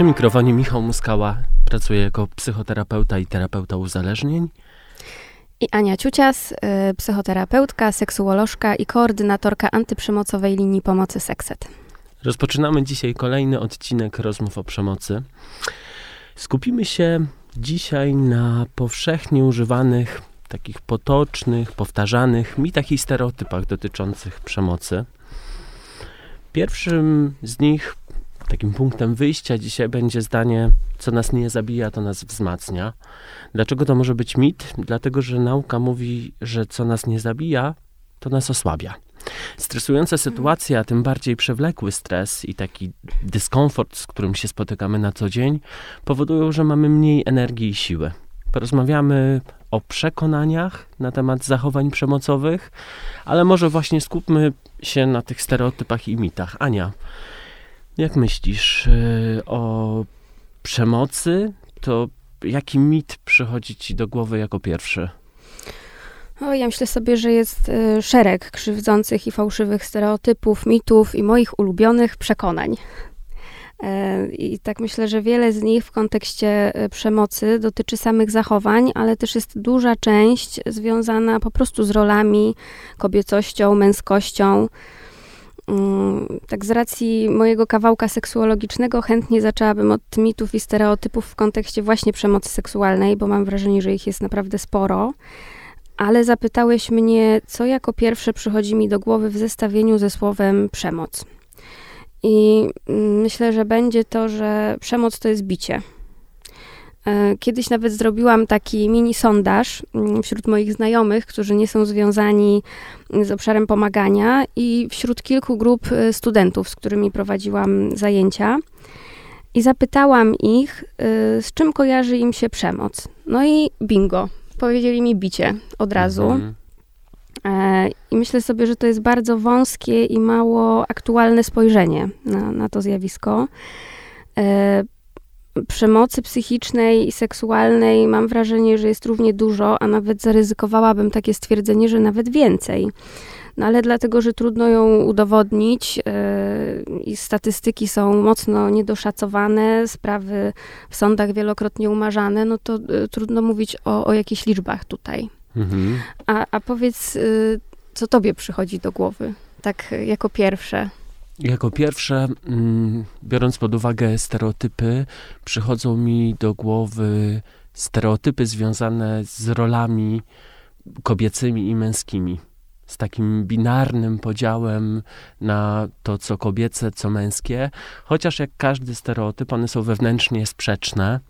Przy mikrofonie Michał Muskała. Pracuję jako psychoterapeuta i terapeuta uzależnień. I Ania Ciucias, y, psychoterapeutka, seksuolożka i koordynatorka antyprzemocowej linii pomocy Sekset. Rozpoczynamy dzisiaj kolejny odcinek rozmów o przemocy. Skupimy się dzisiaj na powszechnie używanych, takich potocznych, powtarzanych mitach i stereotypach dotyczących przemocy. Pierwszym z nich, takim punktem wyjścia dzisiaj będzie zdanie, co nas nie zabija, to nas wzmacnia. Dlaczego to może być mit? Dlatego, że nauka mówi, że co nas nie zabija, to nas osłabia. Stresująca sytuacja, a tym bardziej przewlekły stres i taki dyskomfort, z którym się spotykamy na co dzień, powodują, że mamy mniej energii i siły. Porozmawiamy o przekonaniach na temat zachowań przemocowych, ale może właśnie skupmy się na tych stereotypach i mitach. Ania, jak myślisz yy, o przemocy? To jaki mit przychodzi ci do głowy jako pierwszy? O, ja myślę sobie, że jest y, szereg krzywdzących i fałszywych stereotypów, mitów i moich ulubionych przekonań. E, I tak myślę, że wiele z nich w kontekście e, przemocy dotyczy samych zachowań, ale też jest duża część związana po prostu z rolami, kobiecością, męskością. Mm, tak z racji mojego kawałka seksuologicznego chętnie zaczęłabym od mitów i stereotypów w kontekście właśnie przemocy seksualnej, bo mam wrażenie, że ich jest naprawdę sporo. Ale zapytałeś mnie, co jako pierwsze przychodzi mi do głowy w zestawieniu ze słowem przemoc. I mm, myślę, że będzie to, że przemoc to jest bicie. E, kiedyś nawet zrobiłam taki mini sondaż mm, wśród moich znajomych, którzy nie są związani z obszarem pomagania, i wśród kilku grup e, studentów, z którymi prowadziłam zajęcia. I zapytałam ich, e, z czym kojarzy im się przemoc. No i bingo, powiedzieli mi bicie od razu. Mhm. I myślę sobie, że to jest bardzo wąskie i mało aktualne spojrzenie na, na to zjawisko. Przemocy psychicznej i seksualnej mam wrażenie, że jest równie dużo, a nawet zaryzykowałabym takie stwierdzenie, że nawet więcej. No ale dlatego, że trudno ją udowodnić yy, i statystyki są mocno niedoszacowane, sprawy w sądach wielokrotnie umarzane, no to yy, trudno mówić o, o jakichś liczbach tutaj. Mhm. A, a powiedz, yy, co tobie przychodzi do głowy, tak jako pierwsze? Jako pierwsze, mm, biorąc pod uwagę stereotypy, przychodzą mi do głowy stereotypy związane z rolami kobiecymi i męskimi. Z takim binarnym podziałem na to, co kobiece, co męskie. Chociaż jak każdy stereotyp, one są wewnętrznie sprzeczne,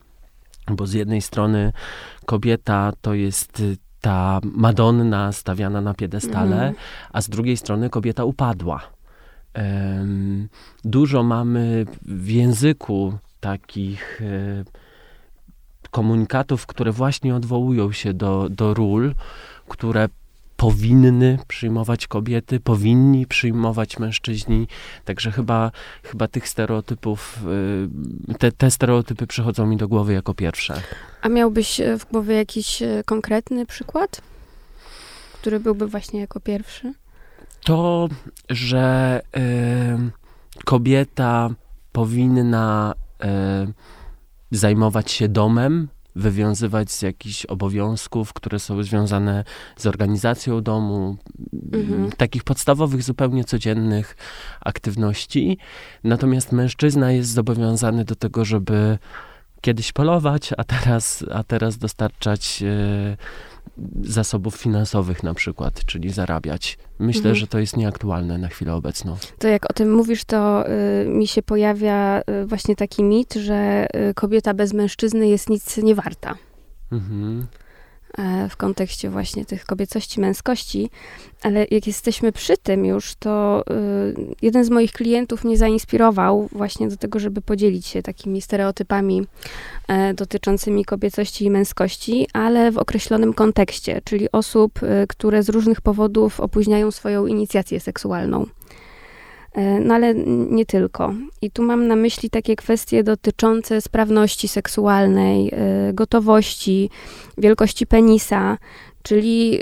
bo z jednej strony kobieta to jest ta Madonna stawiana na piedestale, mm. a z drugiej strony kobieta upadła Dużo mamy w języku takich e, komunikatów, które właśnie odwołują się do, do ról, które powinny przyjmować kobiety, powinni przyjmować mężczyźni. Także chyba, chyba tych stereotypów, e, te, te stereotypy przychodzą mi do głowy jako pierwsze. A miałbyś e, w głowie jakiś konkretny przykład, który byłby właśnie jako pierwszy? To, że y, kobieta powinna y, zajmować się domem, wywiązywać z jakichś obowiązków, które są związane z organizacją domu, mhm. takich podstawowych, zupełnie codziennych aktywności. Natomiast mężczyzna jest zobowiązany do tego, żeby kiedyś polować, a teraz, a teraz dostarczać y, zasobów finansowych na przykład, czyli zarabiać. Myślę, mhm. że to jest nieaktualne na chwilę obecną. To jak o tym mówisz, to y, mi się pojawia y, właśnie taki mit, że y, kobieta bez mężczyzny jest nic nie warta. Mhm. E, w kontekście właśnie tych kobiecości, męskości. Ale jak jesteśmy przy tym już, to y, jeden z moich klientów mnie zainspirował właśnie do tego, żeby podzielić się takimi stereotypami e, dotyczącymi kobiecości i męskości, ale w określonym kontekście, czyli osób, y, które z różnych powodów opóźniają swoją inicjację seksualną. E, no ale nie tylko. I tu mam na myśli takie kwestie dotyczące sprawności seksualnej, e, gotowości, wielkości penisa, czyli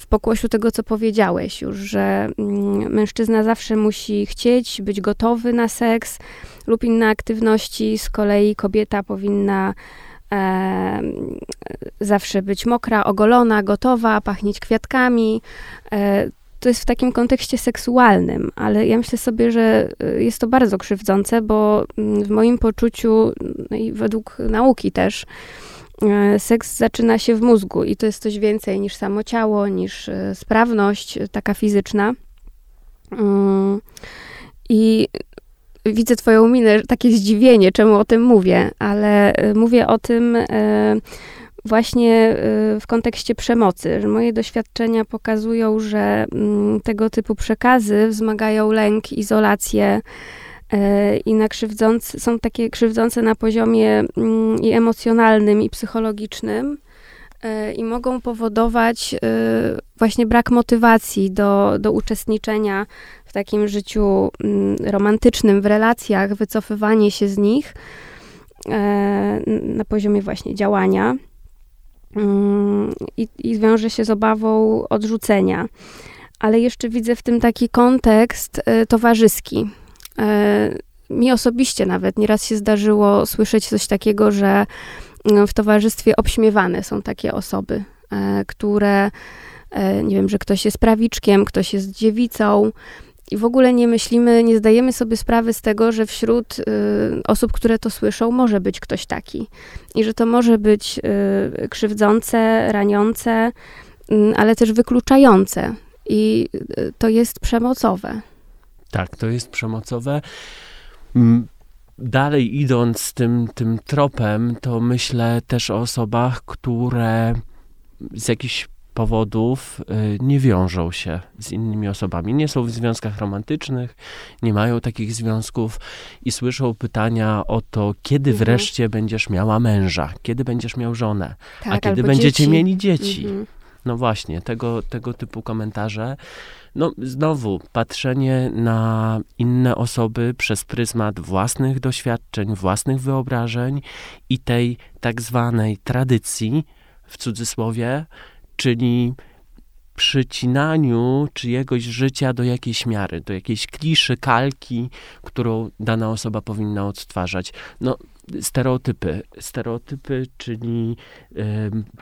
w pokłosiu tego, co powiedziałeś już, że mm, mężczyzna zawsze musi chcieć, być gotowy na seks lub inne aktywności, z kolei kobieta powinna e, zawsze być mokra, ogolona, gotowa, pachnieć kwiatkami. E, to jest w takim kontekście seksualnym, ale ja myślę sobie, że e, jest to bardzo krzywdzące, bo mm, w moim poczuciu no i według nauki też, e, seks zaczyna się w mózgu i to jest coś więcej niż samo ciało, niż e, sprawność taka fizyczna. Mm, I widzę Twoją minę, takie zdziwienie, czemu o tym mówię, ale mówię o tym właśnie y, w kontekście przemocy. Że moje doświadczenia pokazują, że mm, tego typu przekazy wzmagają lęk, izolację y, i na są takie krzywdzące na poziomie mm, i emocjonalnym, i psychologicznym y, i mogą powodować właśnie brak motywacji do, do uczestniczenia w takim życiu mm, romantycznym, w relacjach, wycofywanie się z nich na poziomie właśnie działania. Mm, i, i wiąże się z obawą odrzucenia. Ale jeszcze widzę w tym taki kontekst e, towarzyski. E, mi osobiście nawet nieraz się zdarzyło słyszeć coś takiego, że mm, w towarzystwie obśmiewane są takie osoby, e, które, nie wiem, że ktoś jest prawiczkiem, ktoś jest dziewicą, i w ogóle nie myślimy, nie zdajemy sobie sprawy z tego, że wśród y, osób, które to słyszą, może być ktoś taki. I że to może być y, krzywdzące, raniące, y, ale też wykluczające. I y, to jest przemocowe. Tak, to jest przemocowe. Dalej idąc tym, tym tropem, to myślę też o osobach, które z jakichś powodów y, nie wiążą się z innymi osobami. Nie są w związkach romantycznych, nie mają takich związków i słyszą pytania o to, kiedy mhm. wreszcie będziesz miała męża, kiedy będziesz miał żonę, tak, a kiedy będziecie dzieci. mieli dzieci. Mhm. No właśnie, tego, tego typu komentarze. No znowu, patrzenie na inne osoby przez pryzmat własnych doświadczeń, własnych wyobrażeń i tej tak zwanej tradycji, w cudzysłowie, czyli przycinaniu czyjegoś życia do jakiejś miary, do jakiejś kliszy, kalki, którą dana osoba powinna odtwarzać. No, stereotypy. Stereotypy, czyli y,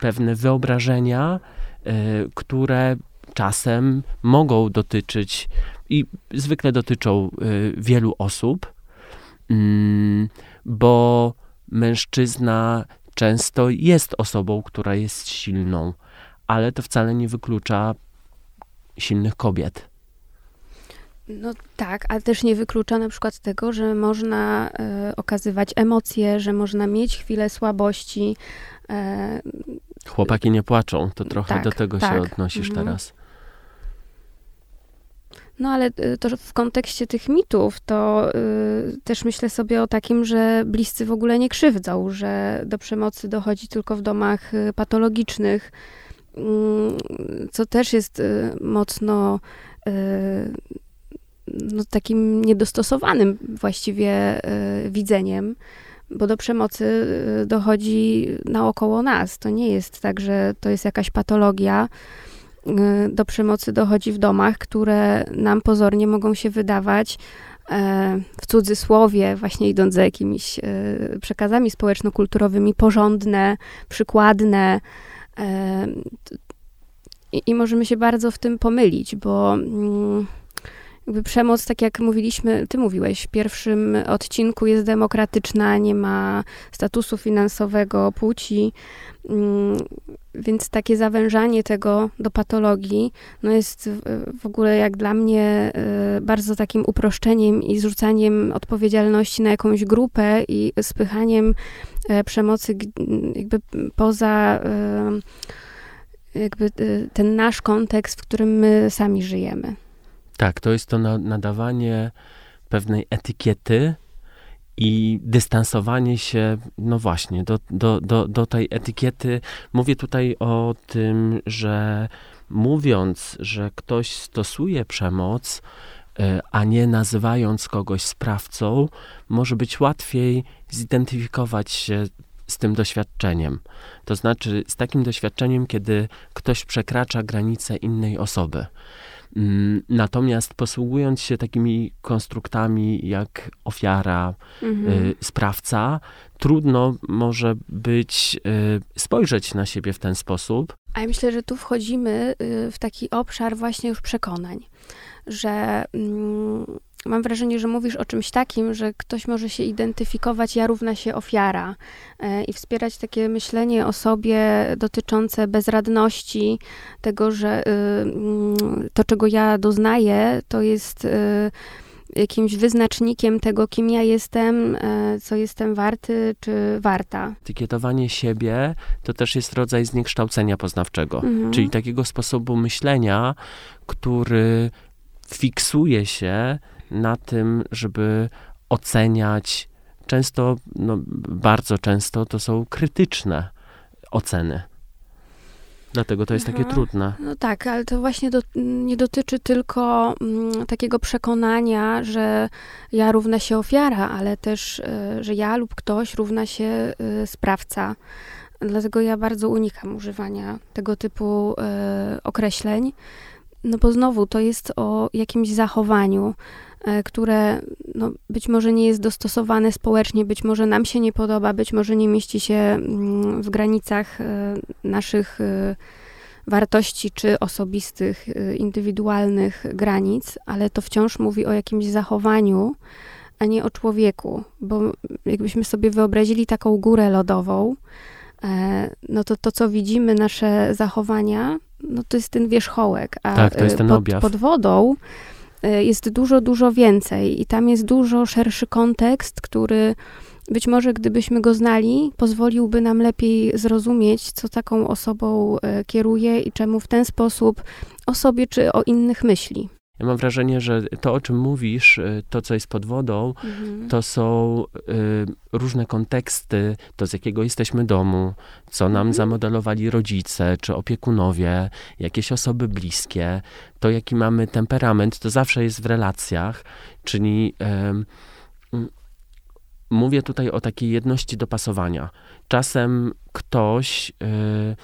pewne wyobrażenia, y, które czasem mogą dotyczyć i zwykle dotyczą y, wielu osób, mm, bo mężczyzna często jest osobą, która jest silną ale to wcale nie wyklucza silnych kobiet. No tak, ale też nie wyklucza na przykład tego, że można e, okazywać emocje, że można mieć chwilę słabości. E, Chłopaki nie płaczą, to trochę tak, do tego tak. się odnosisz mhm. teraz. No ale e, to w kontekście tych mitów, to y, też myślę sobie o takim, że bliscy w ogóle nie krzywdzą, że do przemocy dochodzi tylko w domach patologicznych co też jest y, mocno y, no, takim niedostosowanym właściwie y, widzeniem, bo do przemocy dochodzi naokoło nas. To nie jest tak, że to jest jakaś patologia. Do przemocy dochodzi w domach, które nam pozornie mogą się wydawać e, w cudzysłowie, właśnie idąc za jakimiś przekazami społeczno-kulturowymi, porządne, przykładne, i, I, możemy się bardzo w tym pomylić, bo mm, jakby przemoc, tak jak mówiliśmy, ty mówiłeś w pierwszym odcinku, jest demokratyczna, nie ma statusu finansowego, płci, mm, więc takie zawężanie tego do patologii no jest w ogóle jak dla mnie y, bardzo takim uproszczeniem i zrzucaniem odpowiedzialności na jakąś grupę i spychaniem przemocy jakby poza y, jakby y, ten nasz kontekst, w którym my sami żyjemy. Tak, to jest to nadawanie pewnej etykiety i dystansowanie się, no właśnie, do, do, do, do tej etykiety. Mówię tutaj o tym, że mówiąc, że ktoś stosuje przemoc, e, a nie nazywając kogoś sprawcą, może być łatwiej zidentyfikować się z tym doświadczeniem. To znaczy z takim doświadczeniem, kiedy ktoś przekracza granice innej osoby. Mm, natomiast posługując się takimi konstruktami jak ofiara, Mhm. y, sprawca, trudno może być y, spojrzeć na siebie w ten sposób. A ja myślę, że tu wchodzimy y, w taki obszar właśnie już przekonań, że mm, mam wrażenie, że mówisz o czymś takim, że ktoś może się identyfikować, ja równa się ofiara e, i wspierać takie myślenie o sobie dotyczące bezradności, tego, że y, mm, to, czego ja doznaję, to jest y, jakimś wyznacznikiem tego, kim ja jestem, e, co jestem warty czy warta. Etykietowanie siebie to też jest rodzaj zniekształcenia poznawczego, Mhm. czyli takiego sposobu myślenia, który fiksuje się na tym, żeby oceniać. Często, no, bardzo często to są krytyczne oceny. Dlatego to jest takie Aha. trudne. No tak, ale to właśnie do, nie dotyczy tylko mm, takiego przekonania, że ja równa się ofiara, ale też, y, że ja lub ktoś równa się y, sprawca. Dlatego ja bardzo unikam używania tego typu y, określeń, no bo znowu to jest o jakimś zachowaniu, które no, być może nie jest dostosowane społecznie, być może nam się nie podoba, być może nie mieści się mm, w granicach y, naszych y, wartości czy osobistych, indywidualnych granic, ale to wciąż mówi o jakimś zachowaniu, a nie o człowieku, bo jakbyśmy sobie wyobrazili taką górę lodową, e, no to to, co widzimy, nasze zachowania, no to jest ten wierzchołek, a Tak, pod, pod wodą jest dużo, dużo więcej i tam jest dużo szerszy kontekst, który być może gdybyśmy go znali, pozwoliłby nam lepiej zrozumieć, co taką osobą e, kieruje i czemu w ten sposób o sobie czy o innych myśli. Ja mam wrażenie, że to, o czym mówisz, y, to, co jest pod wodą, to są y, różne konteksty, to z jakiego jesteśmy domu, co nam Mhm. zamodelowali rodzice czy opiekunowie, jakieś osoby bliskie, to jaki mamy temperament, to zawsze jest w relacjach, czyli em, mm, mówię tutaj o takiej jedności dopasowania. Czasem ktoś y,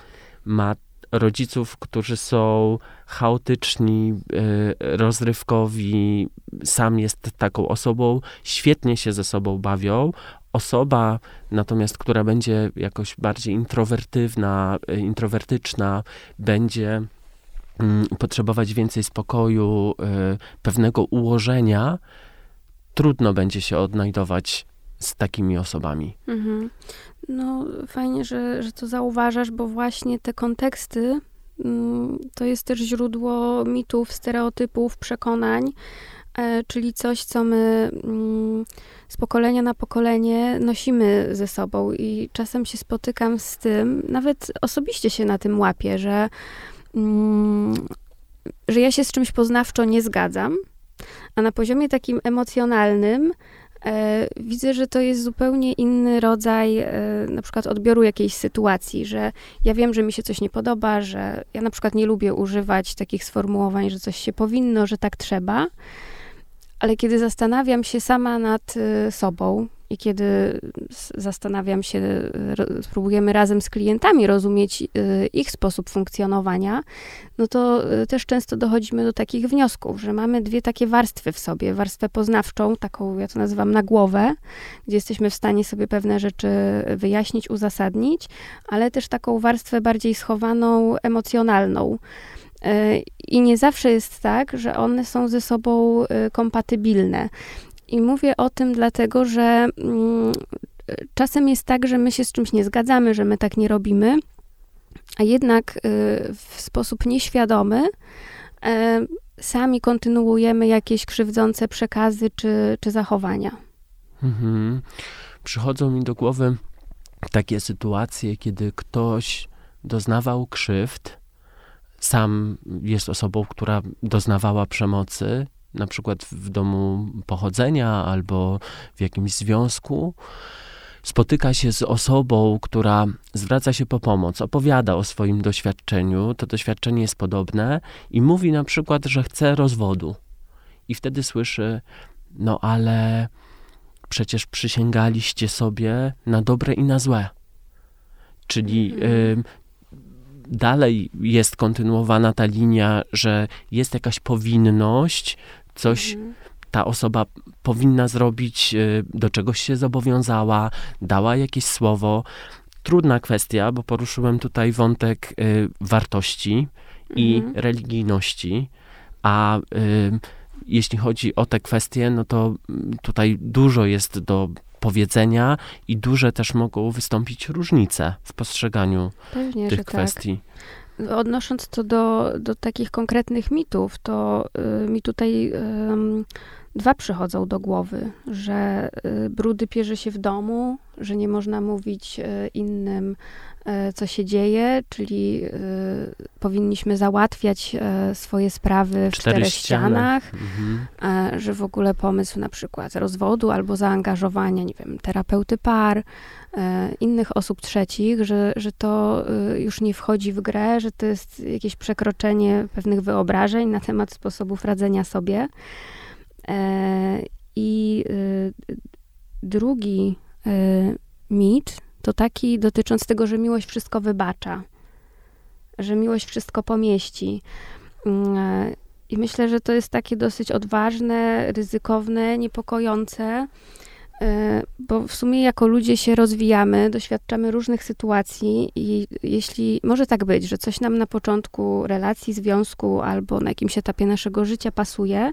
ma rodziców, którzy są chaotyczni, y, rozrywkowi, sam jest taką osobą, świetnie się ze sobą bawią. Osoba natomiast, która będzie jakoś bardziej introwertywna, y, introwertyczna, będzie mm, potrzebować więcej spokoju, y, pewnego ułożenia, trudno będzie się odnajdować z takimi osobami. Mhm. No, fajnie, że, że to zauważasz, bo właśnie te konteksty mm, to jest też źródło mitów, stereotypów, przekonań, e, czyli coś, co my mm, z pokolenia na pokolenie nosimy ze sobą. I czasem się spotykam z tym, nawet osobiście się na tym łapię, że, mm, że ja się z czymś poznawczo nie zgadzam, a na poziomie takim emocjonalnym widzę, że to jest zupełnie inny rodzaj e, na przykład odbioru jakiejś sytuacji, że ja wiem, że mi się coś nie podoba, że ja na przykład nie lubię używać takich sformułowań, że coś się powinno, że tak trzeba, ale kiedy zastanawiam się sama nad e, sobą i kiedy zastanawiam się, spróbujemy razem z klientami rozumieć e, ich sposób funkcjonowania, no to e, też często dochodzimy do takich wniosków, że mamy dwie takie warstwy w sobie. Warstwę poznawczą, taką ja to nazywam na głowę, gdzie jesteśmy w stanie sobie pewne rzeczy wyjaśnić, uzasadnić, ale też taką warstwę bardziej schowaną, emocjonalną. E, I nie zawsze jest tak, że one są ze sobą kompatybilne. I mówię o tym dlatego, że mm, czasem jest tak, że my się z czymś nie zgadzamy, że my tak nie robimy, a jednak y, w sposób nieświadomy e, sami kontynuujemy jakieś krzywdzące przekazy czy, czy zachowania. Mhm. Przychodzą mi do głowy takie sytuacje, kiedy ktoś doznawał krzywd, sam jest osobą, która doznawała przemocy, na przykład w domu pochodzenia albo w jakimś związku. Spotyka się z osobą, która zwraca się po pomoc, opowiada o swoim doświadczeniu, to doświadczenie jest podobne i mówi na przykład, że chce rozwodu. I wtedy słyszy, no ale przecież przysięgaliście sobie na dobre i na złe. Czyli y, dalej jest kontynuowana ta linia, że jest jakaś powinność, coś Mhm. ta osoba powinna zrobić, y, do czegoś się zobowiązała, dała jakieś słowo. Trudna kwestia, bo poruszyłem tutaj wątek y, wartości i Mhm. religijności, a y, jeśli chodzi o te kwestie, no to mm, tutaj dużo jest do powiedzenia i duże też mogą wystąpić różnice w postrzeganiu Pewnie, tych tak. kwestii. Odnosząc to do, do takich konkretnych mitów, to y, mi tutaj ym, dwa przychodzą do głowy, że y, brudy pierze się w domu, że nie można mówić y, innym, y, co się dzieje, czyli y, powinniśmy załatwiać y, swoje sprawy w Cztery czterech ściany. ścianach, Mhm. e, że w ogóle pomysł na przykład rozwodu albo zaangażowania, nie wiem, terapeuty par, e, innych osób trzecich, że, że to e, już nie wchodzi w grę, że to jest jakieś przekroczenie pewnych wyobrażeń na temat sposobów radzenia sobie. E, I e, drugi e, mit to taki dotyczący tego, że miłość wszystko wybacza, że miłość wszystko pomieści. Mm, e, I myślę, że to jest takie dosyć odważne, ryzykowne, niepokojące, e, bo w sumie jako ludzie się rozwijamy, doświadczamy różnych sytuacji i jeśli może tak być, że coś nam na początku relacji, związku albo na jakimś etapie naszego życia pasuje,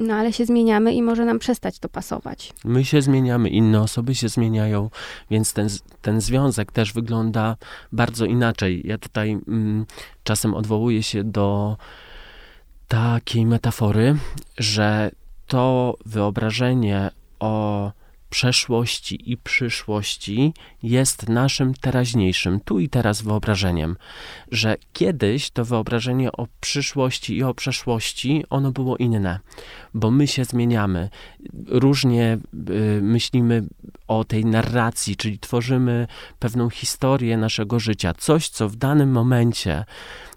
no ale się zmieniamy i może nam przestać to pasować. My się zmieniamy, inne osoby się zmieniają, więc ten, ten związek też wygląda bardzo inaczej. Ja tutaj mm, czasem odwołuję się do takiej metafory, że to wyobrażenie o przeszłości i przyszłości jest naszym teraźniejszym, tu i teraz wyobrażeniem, że kiedyś to wyobrażenie o przyszłości i o przeszłości, ono było inne, bo my się zmieniamy. Różnie y, myślimy o tej narracji, czyli tworzymy pewną historię naszego życia, coś, co w danym momencie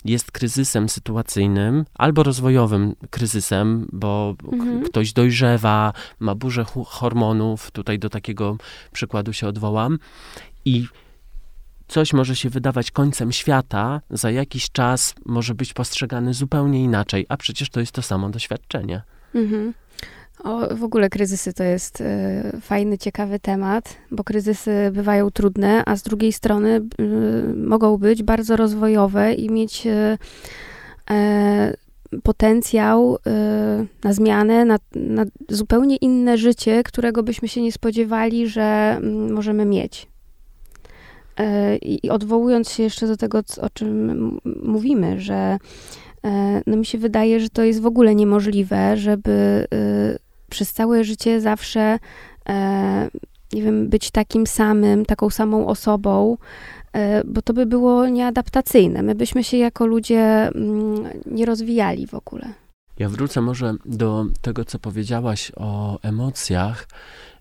jest kryzysem sytuacyjnym albo rozwojowym kryzysem, bo Mhm. ktoś dojrzewa, ma burzę hormonów, tutaj do takiego przykładu się odwołam, i coś może się wydawać końcem świata, za jakiś czas może być postrzegany zupełnie inaczej, a przecież to jest to samo doświadczenie. Mhm. O, w ogóle kryzysy to jest e, fajny, ciekawy temat, bo kryzysy bywają trudne, a z drugiej strony e, mogą być bardzo rozwojowe i mieć e, potencjał na zmianę, na, na zupełnie inne życie, którego byśmy się nie spodziewali, że możemy mieć. I odwołując się jeszcze do tego, o czym mówimy, że no mi się wydaje, że to jest w ogóle niemożliwe, żeby y, przez całe życie zawsze, e, nie wiem, być takim samym, taką samą osobą, e, bo to by było nieadaptacyjne. My byśmy się jako ludzie mm, nie rozwijali w ogóle. Ja wrócę może do tego, co powiedziałaś o emocjach,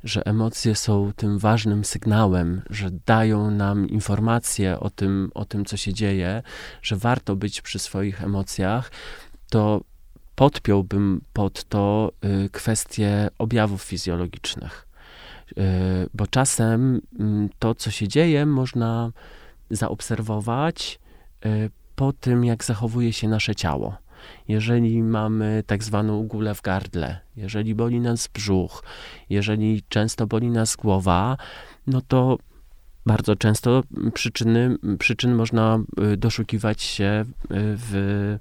że emocje są tym ważnym sygnałem, że dają nam informacje o tym, o tym, co się dzieje, że warto być przy swoich emocjach, to podpiąłbym pod to y, kwestię objawów fizjologicznych. Y, bo czasem mm, to, co się dzieje, można zaobserwować y, po tym, jak zachowuje się nasze ciało jeżeli mamy tak zwaną gulę w gardle, jeżeli boli nas brzuch, jeżeli często boli nas głowa, no to bardzo często przyczyny, przyczyn można doszukiwać się w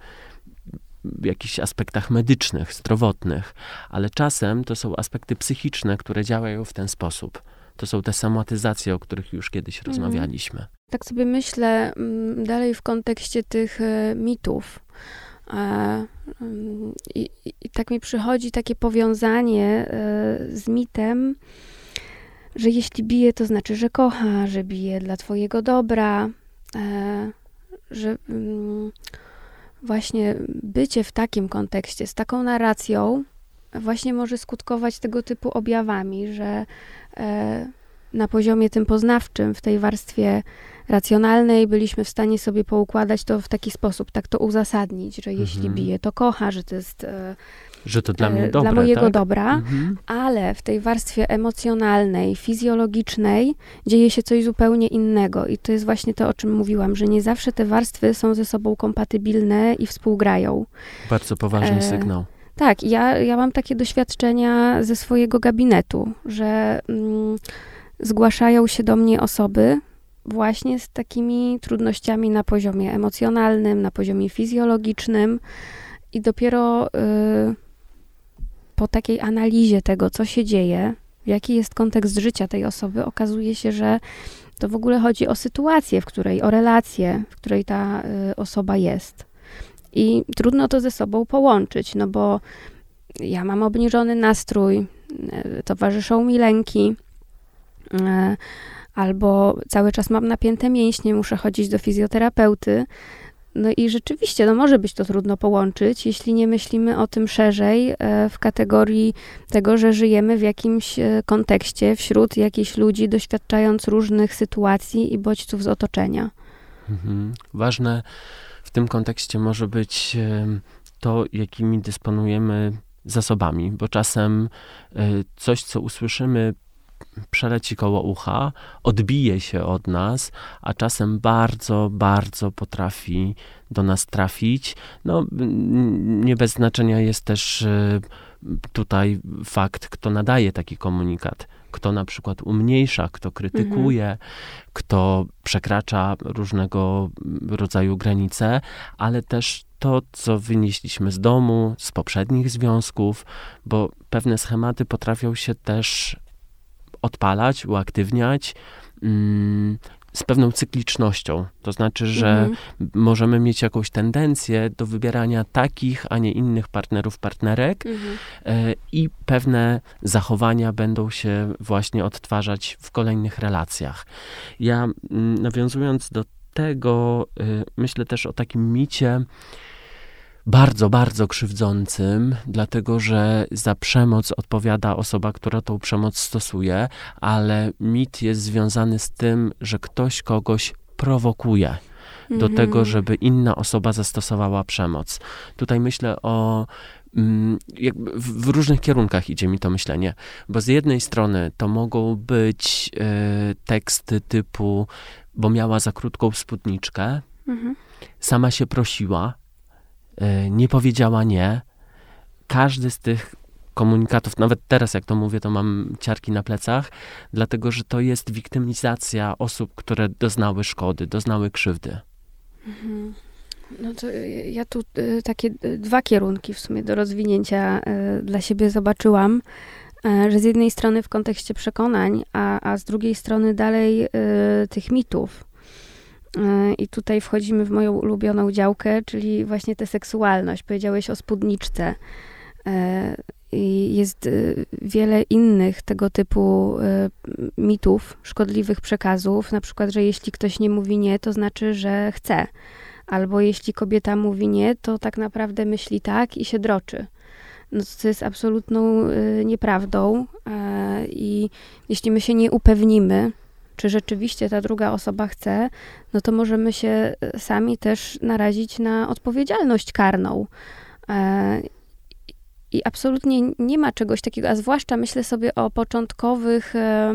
jakichś aspektach medycznych, zdrowotnych, ale czasem to są aspekty psychiczne, które działają w ten sposób. To są te somatyzacje, o których już kiedyś Mhm. rozmawialiśmy. Tak sobie myślę mm, dalej w kontekście tych e, mitów. E, mm, I, i, tak mi przychodzi takie powiązanie e, z mitem, że jeśli bije, to znaczy, że kocha, że bije dla twojego dobra, że mm, właśnie bycie w takim kontekście, z taką narracją, właśnie może skutkować tego typu objawami, że e, na poziomie tym poznawczym, w tej warstwie racjonalnej byliśmy w stanie sobie poukładać to w taki sposób, tak to uzasadnić, że jeśli Mhm. bije, to kocha, że to jest e, Że to dla mnie dobre, Dla mojego tak? dobra, Mhm. ale w tej warstwie emocjonalnej, fizjologicznej dzieje się coś zupełnie innego. I to jest właśnie to, o czym mówiłam, że nie zawsze te warstwy są ze sobą kompatybilne i współgrają. Bardzo poważny E, sygnał. Tak, ja, ja mam takie doświadczenia ze swojego gabinetu, że mm, zgłaszają się do mnie osoby właśnie z takimi trudnościami na poziomie emocjonalnym, na poziomie fizjologicznym i dopiero y, po takiej analizie tego, co się dzieje, jaki jest kontekst życia tej osoby, okazuje się, że to w ogóle chodzi o sytuację, w której, o relację, w której ta y, osoba jest. I trudno to ze sobą połączyć, no bo ja mam obniżony nastrój, e, towarzyszą mi lęki, e, albo cały czas mam napięte mięśnie, muszę chodzić do fizjoterapeuty. No i rzeczywiście, no może być to trudno połączyć, jeśli nie myślimy o tym szerzej e, w kategorii tego, że żyjemy w jakimś e, kontekście wśród jakichś ludzi, doświadczając różnych sytuacji i bodźców z otoczenia. Mhm. Ważne w tym kontekście może być em, to, jakimi dysponujemy zasobami, bo czasem e, coś, co usłyszymy, przeleci koło ucha, odbije się od nas, a czasem bardzo, bardzo potrafi do nas trafić. No, nie bez znaczenia jest też e, tutaj fakt, kto nadaje taki komunikat. Kto na przykład umniejsza, kto krytykuje, kto przekracza różnego rodzaju granice, ale też to, co wynieśliśmy z domu, z poprzednich związków, bo pewne schematy potrafią się też odpalać, uaktywniać mm, z pewną cyklicznością. To znaczy, że Mhm. możemy mieć jakąś tendencję do wybierania takich, a nie innych partnerów, partnerek, Mhm. e, i pewne zachowania będą się właśnie odtwarzać w kolejnych relacjach. Ja mm, nawiązując do tego, y, myślę też o takim micie bardzo, bardzo krzywdzącym, dlatego że za przemoc odpowiada osoba, która tą przemoc stosuje, ale mit jest związany z tym, że ktoś kogoś prowokuje do Mhm. tego, żeby inna osoba zastosowała przemoc. Tutaj myślę o. mm, w, różnych kierunkach idzie mi to myślenie, bo z jednej strony to mogą być e, teksty typu, bo miała za krótką spódniczkę, Mhm. sama się prosiła, nie powiedziała nie. Każdy z tych komunikatów, nawet teraz jak to mówię, to mam ciarki na plecach, dlatego że to jest wiktymizacja osób, które doznały szkody, doznały krzywdy. Mhm. No to ja tu y, takie y, dwa kierunki w sumie do rozwinięcia dla siebie zobaczyłam, e, że z jednej strony w kontekście przekonań, a, a z drugiej strony dalej tych mitów. Y, I tutaj wchodzimy w moją ulubioną działkę, czyli właśnie tę seksualność. Powiedziałeś o spódniczce. E, I jest y, wiele innych tego typu y, mitów, szkodliwych przekazów, na przykład, że jeśli ktoś nie mówi nie, to znaczy, że chce. Albo jeśli kobieta mówi nie, to tak naprawdę myśli tak i się droczy. No to jest absolutną y, nieprawdą. I jeśli my się nie upewnimy, czy rzeczywiście ta druga osoba chce, no to możemy się y, sami też narazić na odpowiedzialność karną. E, I absolutnie nie ma czegoś takiego, a zwłaszcza myślę sobie o początkowych e,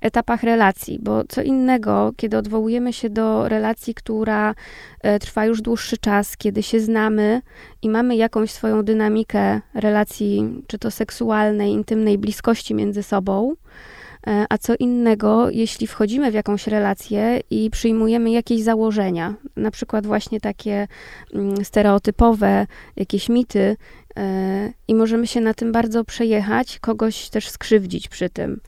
etapach relacji, bo co innego, kiedy odwołujemy się do relacji, która e, trwa już dłuższy czas, kiedy się znamy i mamy jakąś swoją dynamikę relacji, czy to seksualnej, intymnej, bliskości między sobą, e, a co innego, jeśli wchodzimy w jakąś relację i przyjmujemy jakieś założenia, na przykład właśnie takie mm, stereotypowe, jakieś mity, e, i możemy się na tym bardzo przejechać, kogoś też skrzywdzić przy tym.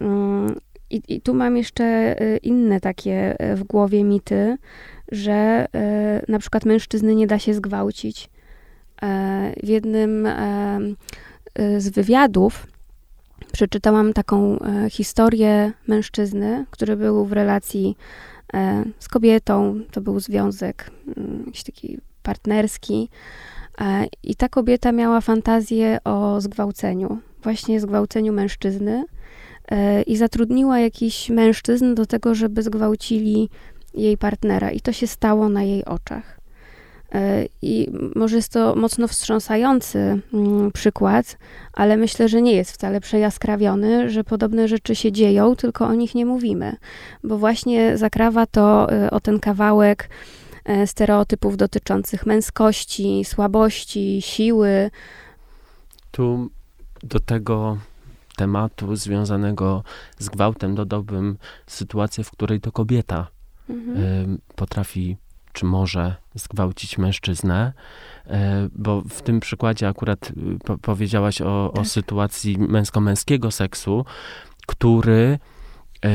Mm, I, I tu mam jeszcze e, inne takie e, w głowie mity, że e, na przykład mężczyzny nie da się zgwałcić. E, W jednym e, e, z wywiadów przeczytałam taką e, historię mężczyzny, który był w relacji e, z kobietą. To był związek mm, jakiś taki partnerski. E, I ta kobieta miała fantazję o zgwałceniu, właśnie zgwałceniu mężczyzny i zatrudniła jakiś mężczyzn do tego, żeby zgwałcili jej partnera. I to się stało na jej oczach. I może jest to mocno wstrząsający mm, przykład, ale myślę, że nie jest wcale przejaskrawiony, że podobne rzeczy się dzieją, tylko o nich nie mówimy, bo właśnie zakrawa to o ten kawałek stereotypów dotyczących męskości, słabości, siły. Tu do tego tematu związanego z gwałtem dodałbym sytuację, w której to kobieta mhm. potrafi czy może zgwałcić mężczyznę, e, bo w tym przykładzie akurat y, po powiedziałaś o, tak. o sytuacji męsko-męskiego seksu, który e,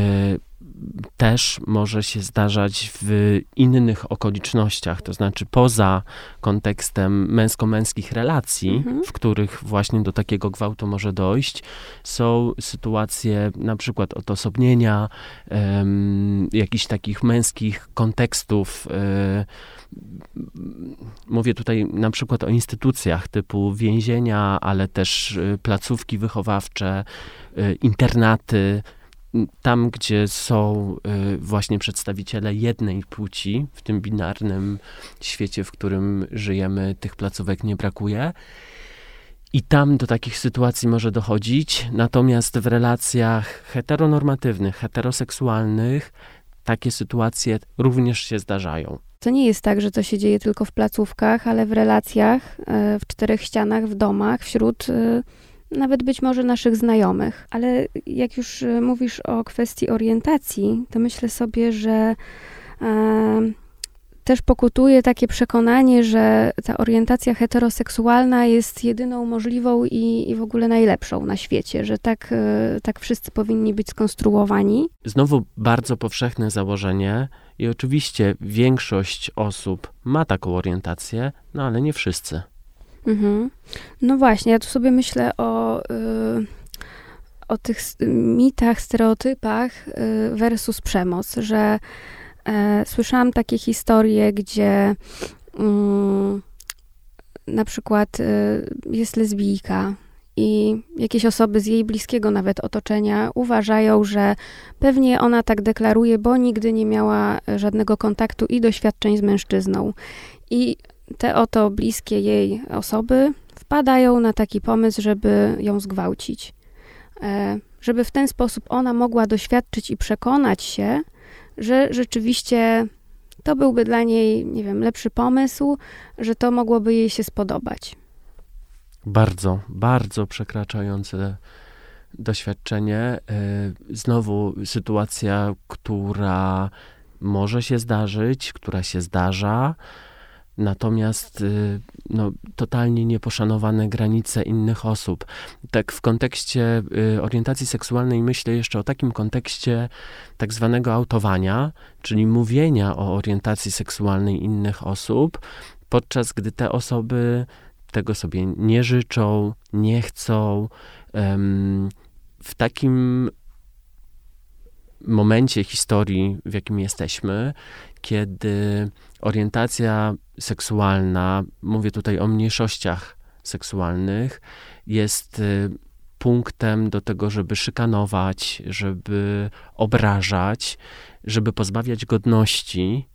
też może się zdarzać w innych okolicznościach, to znaczy poza kontekstem męsko-męskich relacji, mhm. w których właśnie do takiego gwałtu może dojść, są sytuacje na przykład odosobnienia, um, jakichś takich męskich kontekstów. Um, mówię tutaj na przykład o instytucjach typu więzienia, ale też e, placówki wychowawcze, e, internaty, tam, gdzie są y, właśnie przedstawiciele jednej płci, w tym binarnym świecie, w którym żyjemy, tych placówek nie brakuje. I tam do takich sytuacji może dochodzić, natomiast w relacjach heteronormatywnych, heteroseksualnych, takie sytuacje również się zdarzają. To nie jest tak, że to się dzieje tylko w placówkach, ale w relacjach, y, w czterech ścianach, w domach, wśród y, nawet być może naszych znajomych. Ale jak już e, mówisz o kwestii orientacji, to myślę sobie, że e, też pokutuje takie przekonanie, że ta orientacja heteroseksualna jest jedyną możliwą i, i w ogóle najlepszą na świecie, że tak, e, tak wszyscy powinni być skonstruowani. Znowu bardzo powszechne założenie, i oczywiście większość osób ma taką orientację, no ale nie wszyscy. Mhm. No właśnie, ja tu sobie myślę o, y, o tych mitach, stereotypach y, versus przemoc, że y, słyszałam takie historie, gdzie mm, na przykład y, jest lesbijka i jakieś osoby z jej bliskiego nawet otoczenia uważają, że pewnie ona tak deklaruje, bo nigdy nie miała żadnego kontaktu i doświadczeń z mężczyzną. I te oto bliskie jej osoby wpadają na taki pomysł, żeby ją zgwałcić. E, żeby w ten sposób ona mogła doświadczyć i przekonać się, że rzeczywiście to byłby dla niej, nie wiem, lepszy pomysł, że to mogłoby jej się spodobać. Bardzo, bardzo przekraczające doświadczenie. E, znowu sytuacja, która może się zdarzyć, która się zdarza natomiast y, no, totalnie nieposzanowane granice innych osób. Tak w kontekście y, orientacji seksualnej myślę jeszcze o takim kontekście tak zwanego autowania, czyli mówienia o orientacji seksualnej innych osób, podczas gdy te osoby tego sobie nie życzą, nie chcą. W takim momencie historii, w jakim jesteśmy, kiedy orientacja seksualna, mówię tutaj o mniejszościach seksualnych, jest y, punktem do tego, żeby szykanować, żeby obrażać, żeby pozbawiać godności.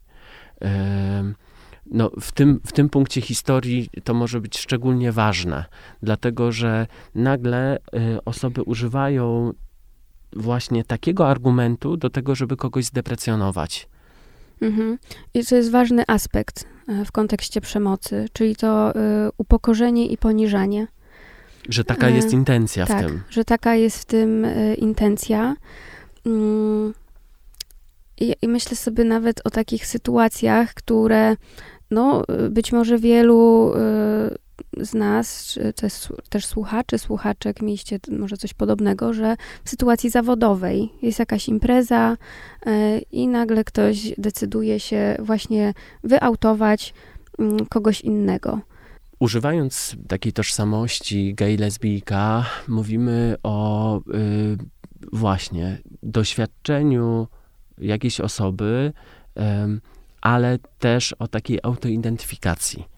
No, w, tym, w tym punkcie historii to może być szczególnie ważne, dlatego że nagle y, osoby używają właśnie takiego argumentu do tego, żeby kogoś zdeprecjonować. Mhm. I to jest ważny aspekt e, w kontekście przemocy, czyli to y, upokorzenie i poniżanie. Że taka jest intencja tak, w tym. Że taka jest w tym intencja. Mm, I, myślę sobie nawet o takich sytuacjach, które no, być może wielu z nas, czy też, słuchaczy, słuchaczek, mieliście może coś podobnego, że w sytuacji zawodowej jest jakaś impreza yy, i nagle ktoś decyduje się właśnie wyautować yy, kogoś innego. Używając takiej tożsamości gay, lesbijka, mówimy o yy, właśnie doświadczeniu jakiejś osoby, ale też o takiej autoidentyfikacji E,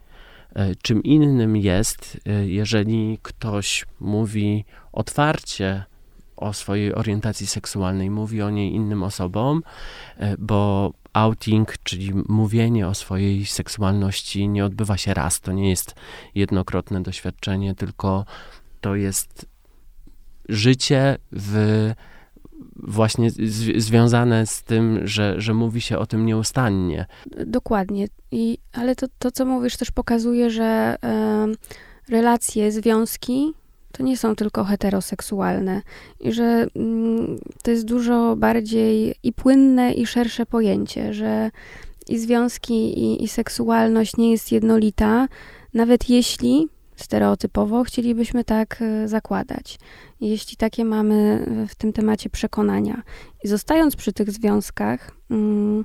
czym innym jest, e, jeżeli ktoś mówi otwarcie o swojej orientacji seksualnej, mówi o niej innym osobom, e, bo outing, czyli mówienie o swojej seksualności nie odbywa się raz. To nie jest jednokrotne doświadczenie, tylko to jest życie w właśnie z, związane z tym, że, że mówi się o tym nieustannie. Dokładnie. I, ale to, to, co mówisz, też pokazuje, że relacje, związki to nie są tylko heteroseksualne i że mm, to jest dużo bardziej i płynne, i szersze pojęcie, że i związki, i, i seksualność nie jest jednolita, nawet jeśli stereotypowo chcielibyśmy tak e, zakładać. Jeśli takie mamy w tym temacie przekonania. I zostając przy tych związkach, mm,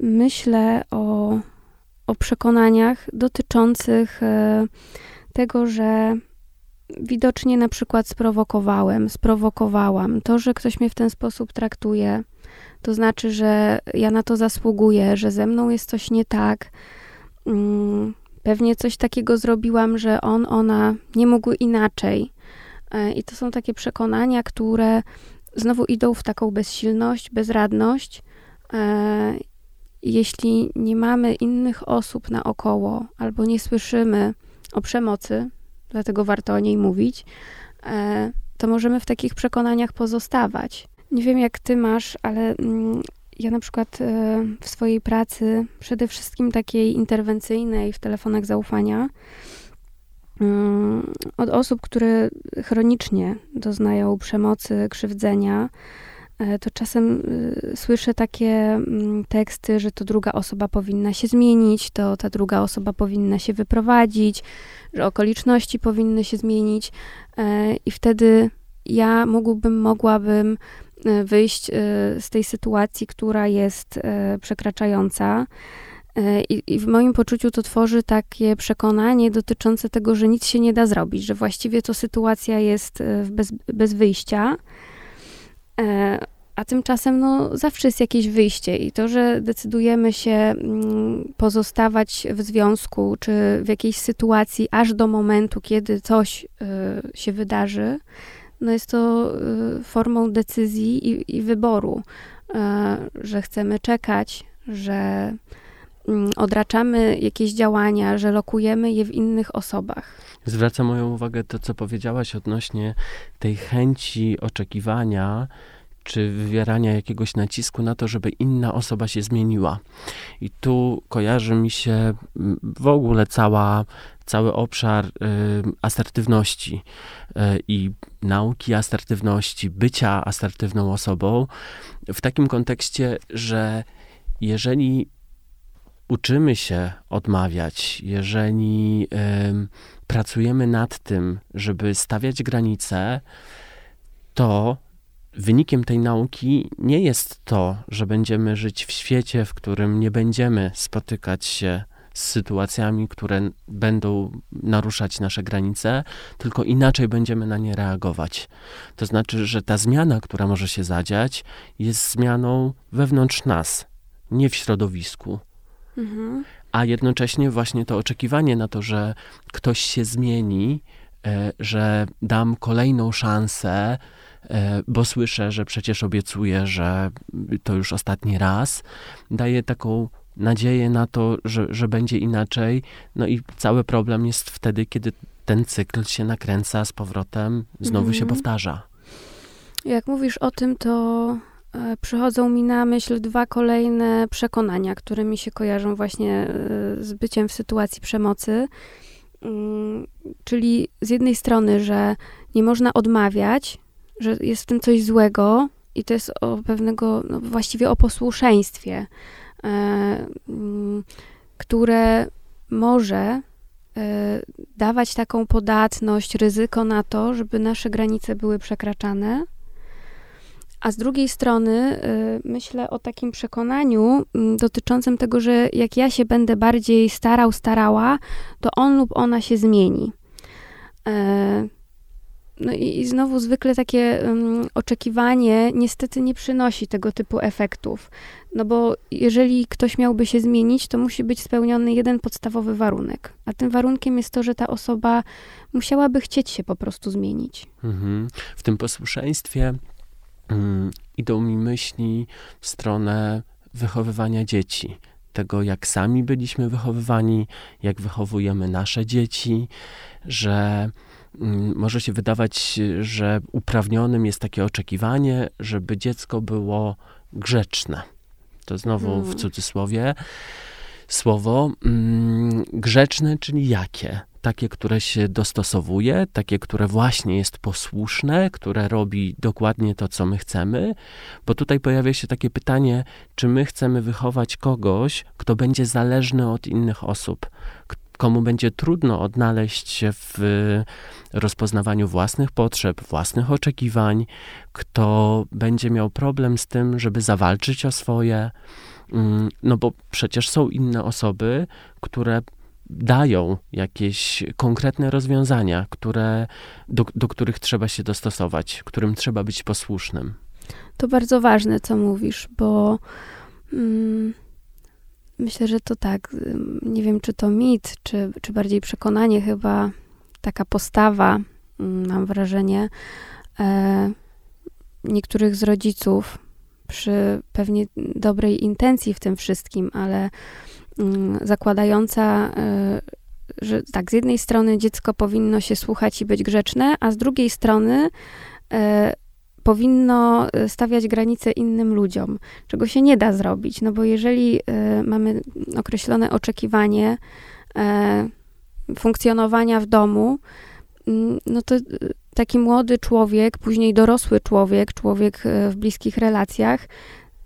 myślę o, o przekonaniach dotyczących e, tego, że widocznie na przykład sprowokowałem, sprowokowałam. To, że ktoś mnie w ten sposób traktuje, to znaczy, że ja na to zasługuję, że ze mną jest coś nie tak. Pewnie coś takiego zrobiłam, że on, ona nie mógł inaczej. E, I to są takie przekonania, które znowu idą w taką bezsilność, bezradność. E, jeśli nie mamy innych osób naokoło albo nie słyszymy o przemocy, dlatego warto o niej mówić, e, to możemy w takich przekonaniach pozostawać. Nie wiem, jak ty masz, ale mm, ja na przykład e, w swojej pracy, przede wszystkim takiej interwencyjnej w telefonach zaufania, mm, od osób, które chronicznie doznają przemocy, krzywdzenia, e, to czasem słyszę takie mm, teksty, że to druga osoba powinna się zmienić, to ta druga osoba powinna się wyprowadzić, że okoliczności powinny się zmienić e, i wtedy ja mógłbym, mogłabym e, wyjść e, z tej sytuacji, która jest przekraczająca. I, I, w moim poczuciu to tworzy takie przekonanie dotyczące tego, że nic się nie da zrobić, że właściwie to sytuacja jest bez, bez wyjścia. A tymczasem no, zawsze jest jakieś wyjście i to, że decydujemy się mm, pozostawać w związku czy w jakiejś sytuacji aż do momentu, kiedy coś się wydarzy, no jest to y, formą decyzji i, i wyboru, y, że chcemy czekać, że mm, odraczamy jakieś działania, że lokujemy je w innych osobach. Zwraca moją uwagę to, co powiedziałaś odnośnie tej chęci oczekiwania, czy wywierania jakiegoś nacisku na to, żeby inna osoba się zmieniła. I tu kojarzy mi się mm, w ogóle cała, cały obszar y, asertywności y, i nauki asertywności, bycia asertywną osobą, w takim kontekście, że jeżeli uczymy się odmawiać, jeżeli y, pracujemy nad tym, żeby stawiać granice, to wynikiem tej nauki nie jest to, że będziemy żyć w świecie, w którym nie będziemy spotykać się z sytuacjami, które będą naruszać nasze granice, tylko inaczej będziemy na nie reagować. To znaczy, że ta zmiana, która może się zadziać, jest zmianą wewnątrz nas, nie w środowisku. Mhm. A jednocześnie właśnie to oczekiwanie na to, że ktoś się zmieni, e, że dam kolejną szansę, bo słyszę, że przecież obiecuje, że to już ostatni raz. Daje taką nadzieję na to, że, że będzie inaczej. No i cały problem jest wtedy, kiedy ten cykl się nakręca z powrotem, znowu mhm. się powtarza. Jak mówisz o tym, to e, przychodzą mi na myśl dwa kolejne przekonania, które mi się kojarzą właśnie e, z byciem w sytuacji przemocy. Mm, czyli z jednej strony, że nie można odmawiać, że jest w tym coś złego i to jest o pewnego, no właściwie o posłuszeństwie, e, mm, które może e, dawać taką podatność, ryzyko na to, żeby nasze granice były przekraczane. A z drugiej strony e, myślę o takim przekonaniu mm, dotyczącym tego, że jak ja się będę bardziej starał, starała, to on lub ona się zmieni. No i, i znowu zwykle takie um, oczekiwanie niestety nie przynosi tego typu efektów. No bo jeżeli ktoś miałby się zmienić, to musi być spełniony jeden podstawowy warunek. A tym warunkiem jest to, że ta osoba musiałaby chcieć się po prostu zmienić. Mhm. W tym posłuszeństwie um, idą mi myśli w stronę wychowywania dzieci. Tego, jak sami byliśmy wychowywani, jak wychowujemy nasze dzieci, że może się wydawać, że uprawnionym jest takie oczekiwanie, żeby dziecko było grzeczne. To znowu hmm. w cudzysłowie słowo. Mm, grzeczne, czyli jakie? Takie, które się dostosowuje, takie, które właśnie jest posłuszne, które robi dokładnie to, co my chcemy, bo tutaj pojawia się takie pytanie, czy my chcemy wychować kogoś, kto będzie zależny od innych osób, komu będzie trudno odnaleźć się w rozpoznawaniu własnych potrzeb, własnych oczekiwań, kto będzie miał problem z tym, żeby zawalczyć o swoje, mm, no bo przecież są inne osoby, które dają jakieś konkretne rozwiązania, które, do, do których trzeba się dostosować, którym trzeba być posłusznym. To bardzo ważne, co mówisz, bo. Mm Myślę, że to tak. Nie wiem, czy to mit, czy, czy bardziej przekonanie, chyba taka postawa, mm, mam wrażenie, e, niektórych z rodziców, przy pewnie dobrej intencji w tym wszystkim, ale mm, zakładająca, e, że tak, z jednej strony dziecko powinno się słuchać i być grzeczne, a z drugiej strony e, powinno y, stawiać granice innym ludziom, czego się nie da zrobić, no bo jeżeli y, mamy określone oczekiwanie y, funkcjonowania w domu, mm, no to taki młody człowiek, później dorosły człowiek, człowiek w bliskich relacjach,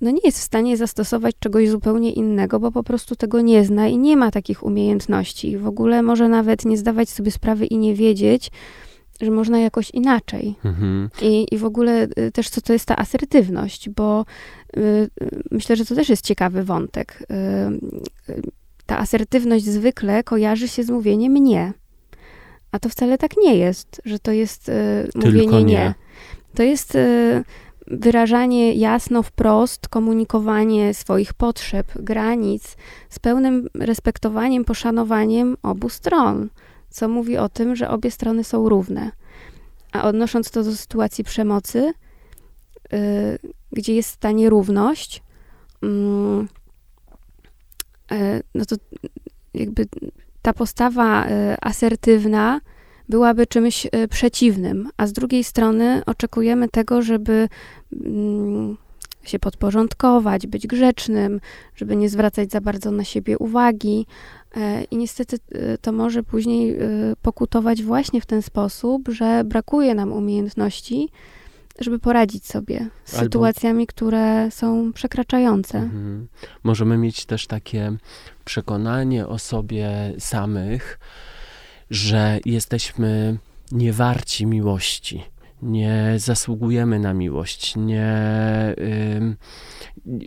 no nie jest w stanie zastosować czegoś zupełnie innego, bo po prostu tego nie zna i nie ma takich umiejętności. W ogóle może nawet nie zdawać sobie sprawy i nie wiedzieć, że można jakoś inaczej. Mhm. I, I w ogóle y, też co to jest ta asertywność, bo y, y, myślę, że to też jest ciekawy wątek. Y, y, ta asertywność zwykle kojarzy się z mówieniem nie. A to wcale tak nie jest, że to jest mówienie nie. nie. To jest wyrażanie jasno, wprost, komunikowanie swoich potrzeb, granic z pełnym respektowaniem, poszanowaniem obu stron co mówi o tym, że obie strony są równe. A odnosząc to do sytuacji przemocy, yy, gdzie jest ta nierówność, yy, yy, no to jakby ta postawa y, asertywna byłaby czymś y, przeciwnym, a z drugiej strony oczekujemy tego, żeby mm, się podporządkować, być grzecznym, żeby nie zwracać za bardzo na siebie uwagi. E, I niestety e, to może później e, pokutować właśnie w ten sposób, że brakuje nam umiejętności, żeby poradzić sobie z Albo... sytuacjami, które są przekraczające. Mhm. Możemy mieć też takie przekonanie o sobie samych, że jesteśmy niewarci miłości nie zasługujemy na miłość, nie,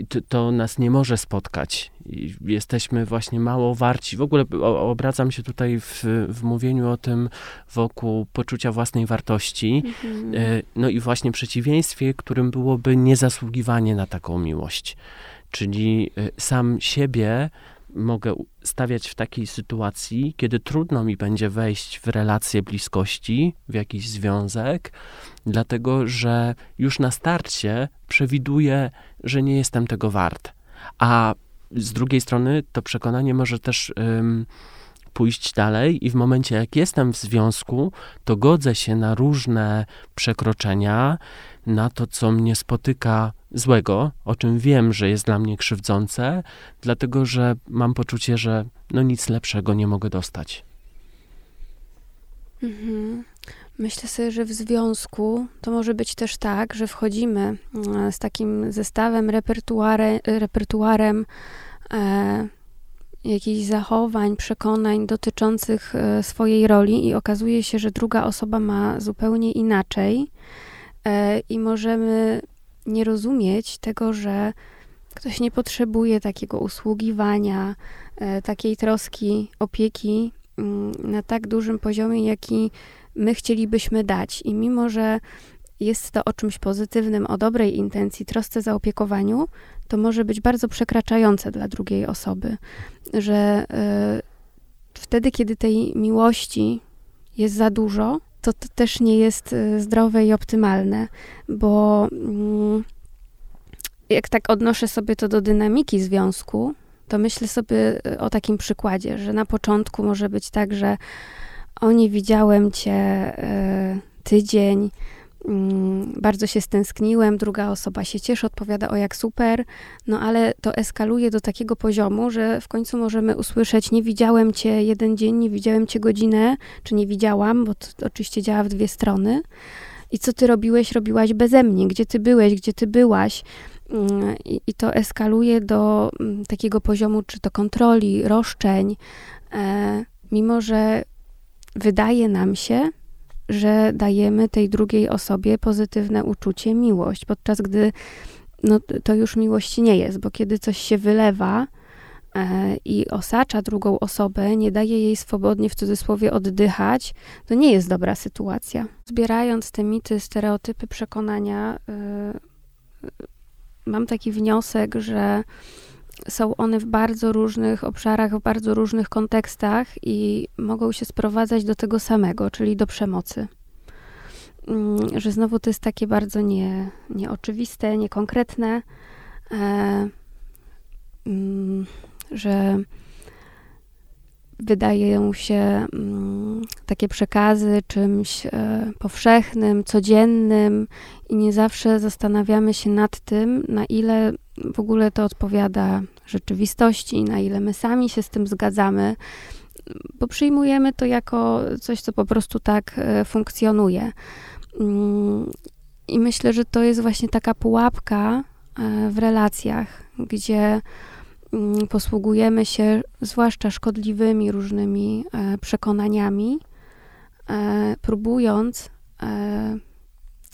to, to, nas nie może spotkać. Jesteśmy właśnie mało warci. W ogóle obracam się tutaj w, w mówieniu o tym wokół poczucia własnej wartości. Mhm. E, no i właśnie przeciwieństwie, którym byłoby niezasługiwanie na taką miłość. Czyli e, sam siebie mogę stawiać w takiej sytuacji, kiedy trudno mi będzie wejść w relację bliskości, w jakiś związek, dlatego że już na starcie przewiduję, że nie jestem tego wart. A z drugiej strony to przekonanie może też. Pójść dalej i w momencie, jak jestem w związku, to godzę się na różne przekroczenia, na to, co mnie spotyka złego, o czym wiem, że jest dla mnie krzywdzące, dlatego że mam poczucie, że no nic lepszego nie mogę dostać. Mhm. Myślę sobie, że w związku to może być też tak, że wchodzimy e, z takim zestawem, repertuare, repertuarem e, jakichś zachowań, przekonań dotyczących e, swojej roli i okazuje się, że druga osoba ma zupełnie inaczej e, i możemy nie rozumieć tego, że ktoś nie potrzebuje takiego usługiwania, e, takiej troski, opieki mm, na tak dużym poziomie, jaki my chcielibyśmy dać. I mimo, że jest to o czymś pozytywnym, o dobrej intencji, trosce zaopiekowaniu, to może być bardzo przekraczające dla drugiej osoby, że y, wtedy, kiedy tej miłości jest za dużo, to, to też nie jest y, zdrowe i optymalne, bo y, jak tak odnoszę sobie to do dynamiki związku, to myślę sobie o takim przykładzie, że na początku może być tak, że o nie widziałem cię tydzień, Mm, bardzo się stęskniłem, druga osoba się cieszy, odpowiada o jak super, no ale to eskaluje do takiego poziomu, że w końcu możemy usłyszeć nie widziałem cię jeden dzień, nie widziałem cię godzinę, czy nie widziałam, bo to, to oczywiście działa w dwie strony. I co ty robiłeś, robiłaś beze mnie, gdzie ty byłeś, gdzie ty byłaś. Mm, I, i to eskaluje do mm, takiego poziomu, czy to kontroli, roszczeń, e, mimo że wydaje nam się, że dajemy tej drugiej osobie pozytywne uczucie, miłość, podczas gdy no, to już miłości nie jest, bo kiedy coś się wylewa e, i osacza drugą osobę, nie daje jej swobodnie w cudzysłowie oddychać, to nie jest dobra sytuacja. Zbierając te mity, stereotypy, przekonania, e, mam taki wniosek, że są one w bardzo różnych obszarach, w bardzo różnych kontekstach i mogą się sprowadzać do tego samego, czyli do przemocy. Mm, że znowu to jest takie bardzo nie, nieoczywiste, niekonkretne, e, mm, że wydają się mm, takie przekazy czymś e, powszechnym, codziennym i nie zawsze zastanawiamy się nad tym, na ile w ogóle to odpowiada rzeczywistości, na ile my sami się z tym zgadzamy, bo przyjmujemy to jako coś, co po prostu tak e, funkcjonuje. Mm, I myślę, że to jest właśnie taka pułapka e, w relacjach, gdzie mm, posługujemy się zwłaszcza szkodliwymi różnymi e, przekonaniami, próbując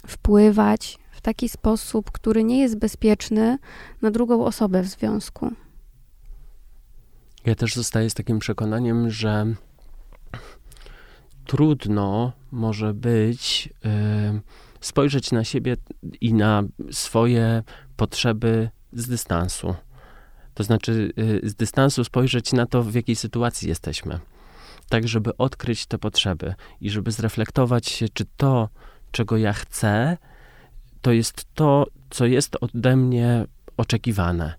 wpływać taki sposób, który nie jest bezpieczny na drugą osobę w związku. Ja też zostaję z takim przekonaniem, że trudno może być y, spojrzeć na siebie i na swoje potrzeby z dystansu. To znaczy, y, z dystansu spojrzeć na to, w jakiej sytuacji jesteśmy. Tak, żeby odkryć te potrzeby i żeby zreflektować się, czy to, czego ja chcę, to jest to, co jest ode mnie oczekiwane.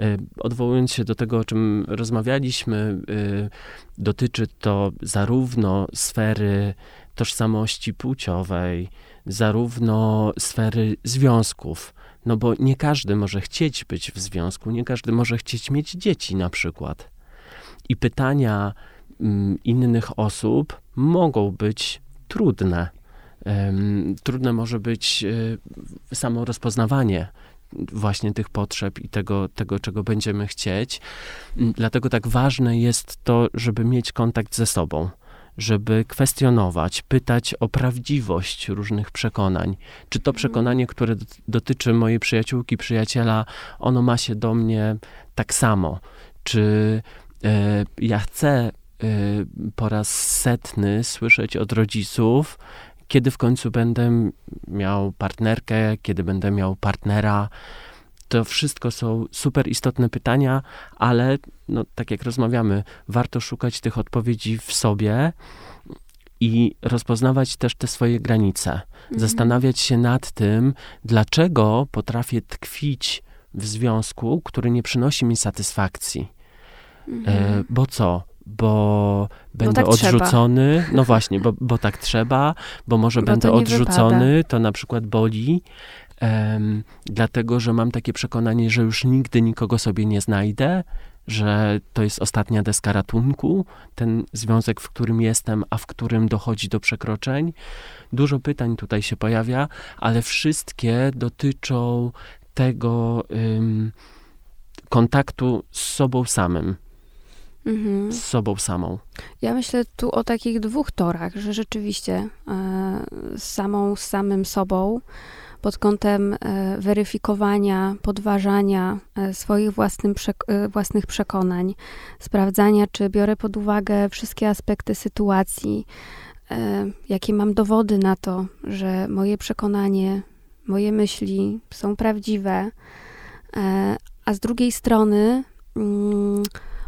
E, odwołując się do tego, o czym rozmawialiśmy, e, dotyczy to zarówno sfery tożsamości płciowej, zarówno sfery związków. No bo nie każdy może chcieć być w związku, nie każdy może chcieć mieć dzieci na przykład. I pytania mm, innych osób mogą być trudne. Trudne może być e, samo rozpoznawanie właśnie tych potrzeb i tego, tego, czego będziemy chcieć. Dlatego tak ważne jest to, żeby mieć kontakt ze sobą żeby kwestionować, pytać o prawdziwość różnych przekonań. Czy to mhm. przekonanie, które dotyczy mojej przyjaciółki, przyjaciela, ono ma się do mnie tak samo? Czy y, ja chcę y, po raz setny słyszeć od rodziców, kiedy w końcu będę miał partnerkę, kiedy będę miał partnera. To wszystko są super istotne pytania, ale no, tak jak rozmawiamy, warto szukać tych odpowiedzi w sobie i rozpoznawać też te swoje granice. Mhm. Zastanawiać się nad tym, dlaczego potrafię tkwić w związku, który nie przynosi mi satysfakcji. Mhm. E, bo co? Bo będę tak odrzucony. Trzeba. No właśnie, bo, bo tak trzeba, bo może bo będę odrzucony, wypada. to na przykład boli. Um, dlatego, że mam takie przekonanie, że już nigdy nikogo sobie nie znajdę, że to jest ostatnia deska ratunku, ten związek, w którym jestem, a w którym dochodzi do przekroczeń. Dużo pytań tutaj się pojawia, ale wszystkie dotyczą tego um, kontaktu z sobą samym mhm. z sobą samą. Ja myślę tu o takich dwóch torach, że rzeczywiście e, samą, z samym sobą pod kątem e, weryfikowania, podważania e, swoich przek własnych przekonań, sprawdzania, czy biorę pod uwagę wszystkie aspekty sytuacji, jakie mam dowody na to, że moje przekonanie, moje myśli są prawdziwe, a z drugiej strony mm,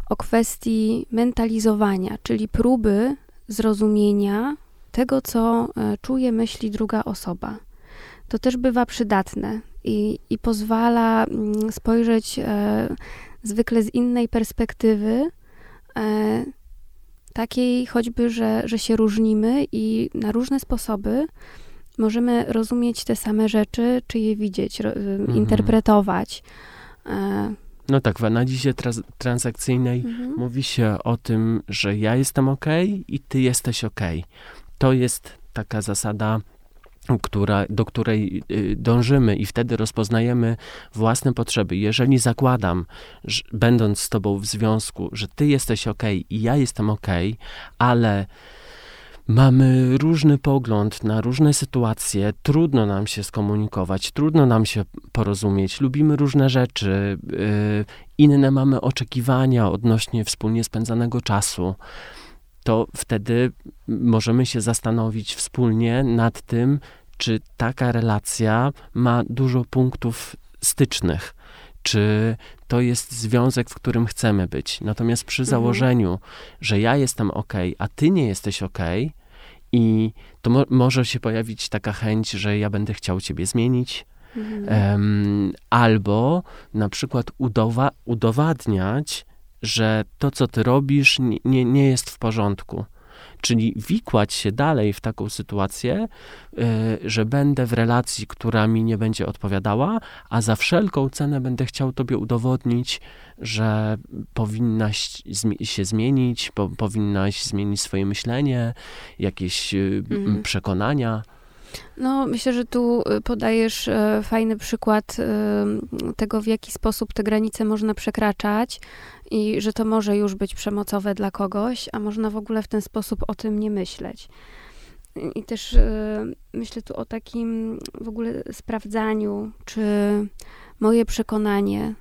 o kwestii mentalizowania, czyli próby zrozumienia tego, co e, czuje, myśli druga osoba. To też bywa przydatne i, i pozwala mm, spojrzeć e, zwykle z innej perspektywy, e, takiej choćby, że, że się różnimy i na różne sposoby możemy rozumieć te same rzeczy, czy je widzieć, ro, mhm. interpretować. E, no tak, w analizie trans transakcyjnej mhm. mówi się o tym, że ja jestem ok i ty jesteś ok. To jest taka zasada która, do której y, dążymy i wtedy rozpoznajemy własne potrzeby. Jeżeli zakładam, że, będąc z tobą w związku, że ty jesteś ok i ja jestem ok, ale mamy różny pogląd na różne sytuacje, trudno nam się skomunikować, trudno nam się porozumieć, lubimy różne rzeczy, yy, inne mamy oczekiwania odnośnie wspólnie spędzanego czasu. To wtedy możemy się zastanowić wspólnie nad tym, czy taka relacja ma dużo punktów stycznych. Czy to jest związek, w którym chcemy być. Natomiast przy mhm. założeniu, że ja jestem ok, a ty nie jesteś ok, i to mo może się pojawić taka chęć, że ja będę chciał ciebie zmienić, mhm. um, albo na przykład udowa udowadniać, że to, co ty robisz, nie, nie jest w porządku. Czyli wikłać się dalej w taką sytuację, y, że będę w relacji, która mi nie będzie odpowiadała, a za wszelką cenę będę chciał tobie udowodnić, że powinnaś się zmienić, po, powinnaś zmienić swoje myślenie, jakieś y, mhm. przekonania. No, myślę, że tu y, podajesz e, fajny przykład e, tego, w jaki sposób te granice można przekraczać i że to może już być przemocowe dla kogoś, a można w ogóle w ten sposób o tym nie myśleć. I też e, myślę tu o takim w ogóle sprawdzaniu, czy moje przekonanie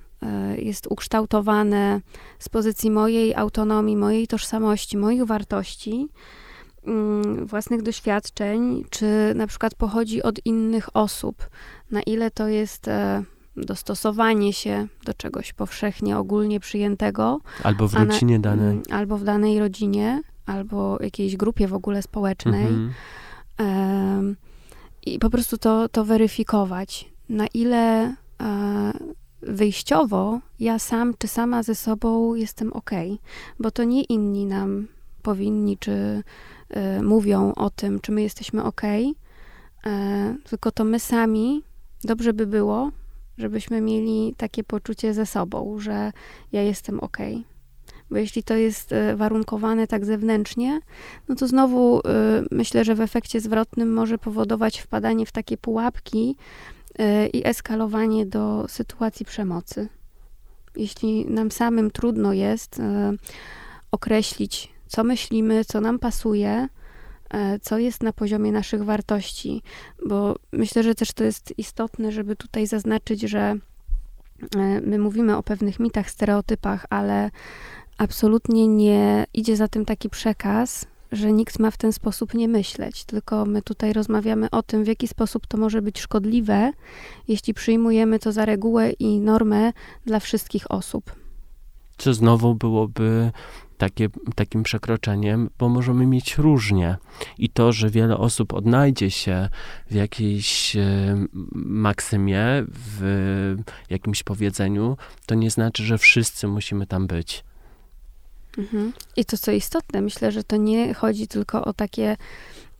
jest ukształtowane z pozycji mojej autonomii, mojej tożsamości, moich wartości własnych doświadczeń, czy na przykład pochodzi od innych osób, na ile to jest e, dostosowanie się do czegoś powszechnie, ogólnie przyjętego. Albo w rodzinie na, danej. Mm, albo w danej rodzinie, albo jakiejś grupie w ogóle społecznej. Mhm. I po prostu to, to weryfikować, na ile e, wyjściowo ja sam czy sama ze sobą jestem ok, bo to nie inni nam powinni czy y, mówią o tym, czy my jesteśmy ok, y, tylko to my sami dobrze by było, żebyśmy mieli takie poczucie ze sobą, że ja jestem ok. Bo jeśli to jest y, warunkowane tak zewnętrznie, no to znowu y, myślę, że w efekcie zwrotnym może powodować wpadanie w takie pułapki i eskalowanie do sytuacji przemocy. Jeśli nam samym trudno jest określić co myślimy, co nam pasuje, e, co jest na poziomie naszych wartości, bo myślę, że też to jest istotne, żeby tutaj zaznaczyć, że e, my mówimy o pewnych mitach, stereotypach, ale absolutnie nie idzie za tym taki przekaz, że nikt ma w ten sposób nie myśleć, tylko my tutaj rozmawiamy o tym, w jaki sposób to może być szkodliwe, jeśli przyjmujemy to za regułę i normę dla wszystkich osób. Co znowu byłoby takie, takim przekroczeniem, bo możemy mieć różnie. I to, że wiele osób odnajdzie się w jakiejś e, maksymie, w jakimś powiedzeniu, to nie znaczy, że wszyscy musimy tam być. Mhm. I to, co istotne, myślę, że to nie chodzi tylko o takie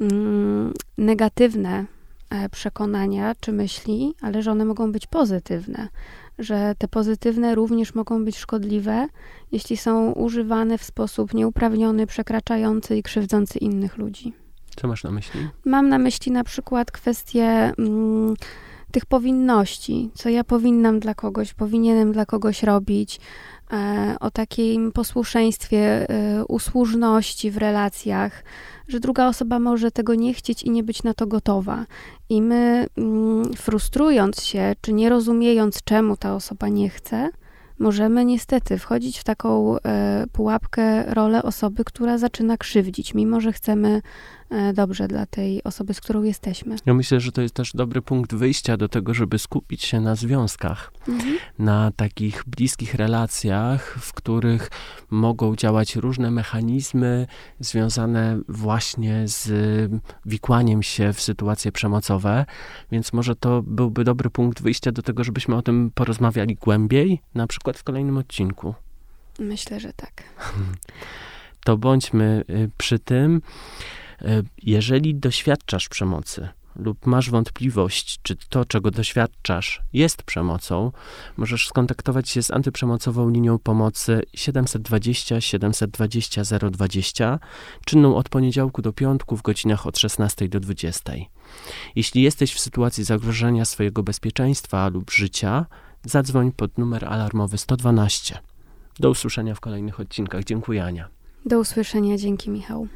mm, negatywne e, przekonania czy myśli, ale że one mogą być pozytywne że te pozytywne również mogą być szkodliwe, jeśli są używane w sposób nieuprawniony, przekraczający i krzywdzący innych ludzi. Co masz na myśli? Mam na myśli na przykład kwestię mm, tych powinności, co ja powinnam dla kogoś, powinienem dla kogoś robić, o takim posłuszeństwie, e, usłużności w relacjach, że druga osoba może tego nie chcieć i nie być na to gotowa. I my, mm, frustrując się, czy nie rozumiejąc, czemu ta osoba nie chce, możemy niestety wchodzić w taką e, pułapkę rolę osoby, która zaczyna krzywdzić, mimo że chcemy e, dobrze dla tej osoby, z którą jesteśmy. Ja myślę, że to jest też dobry punkt wyjścia do tego, żeby skupić się na związkach, mhm. na takich bliskich relacjach, w których mogą działać różne mechanizmy związane właśnie z wikłaniem się w sytuacje przemocowe, więc może to byłby dobry punkt wyjścia do tego, żebyśmy o tym porozmawiali głębiej, na przykład w kolejnym odcinku. Myślę, że tak. To bądźmy y, przy tym. Y, jeżeli doświadczasz przemocy, lub masz wątpliwość, czy to, czego doświadczasz, jest przemocą, możesz skontaktować się z antyprzemocową linią pomocy 720 720 020, czynną od poniedziałku do piątku w godzinach od 16 do 20. Jeśli jesteś w sytuacji zagrożenia swojego bezpieczeństwa lub życia, zadzwoń pod numer alarmowy 112. Do usłyszenia w kolejnych odcinkach. Dziękuję, Ania. Do usłyszenia. Dzięki, Michał.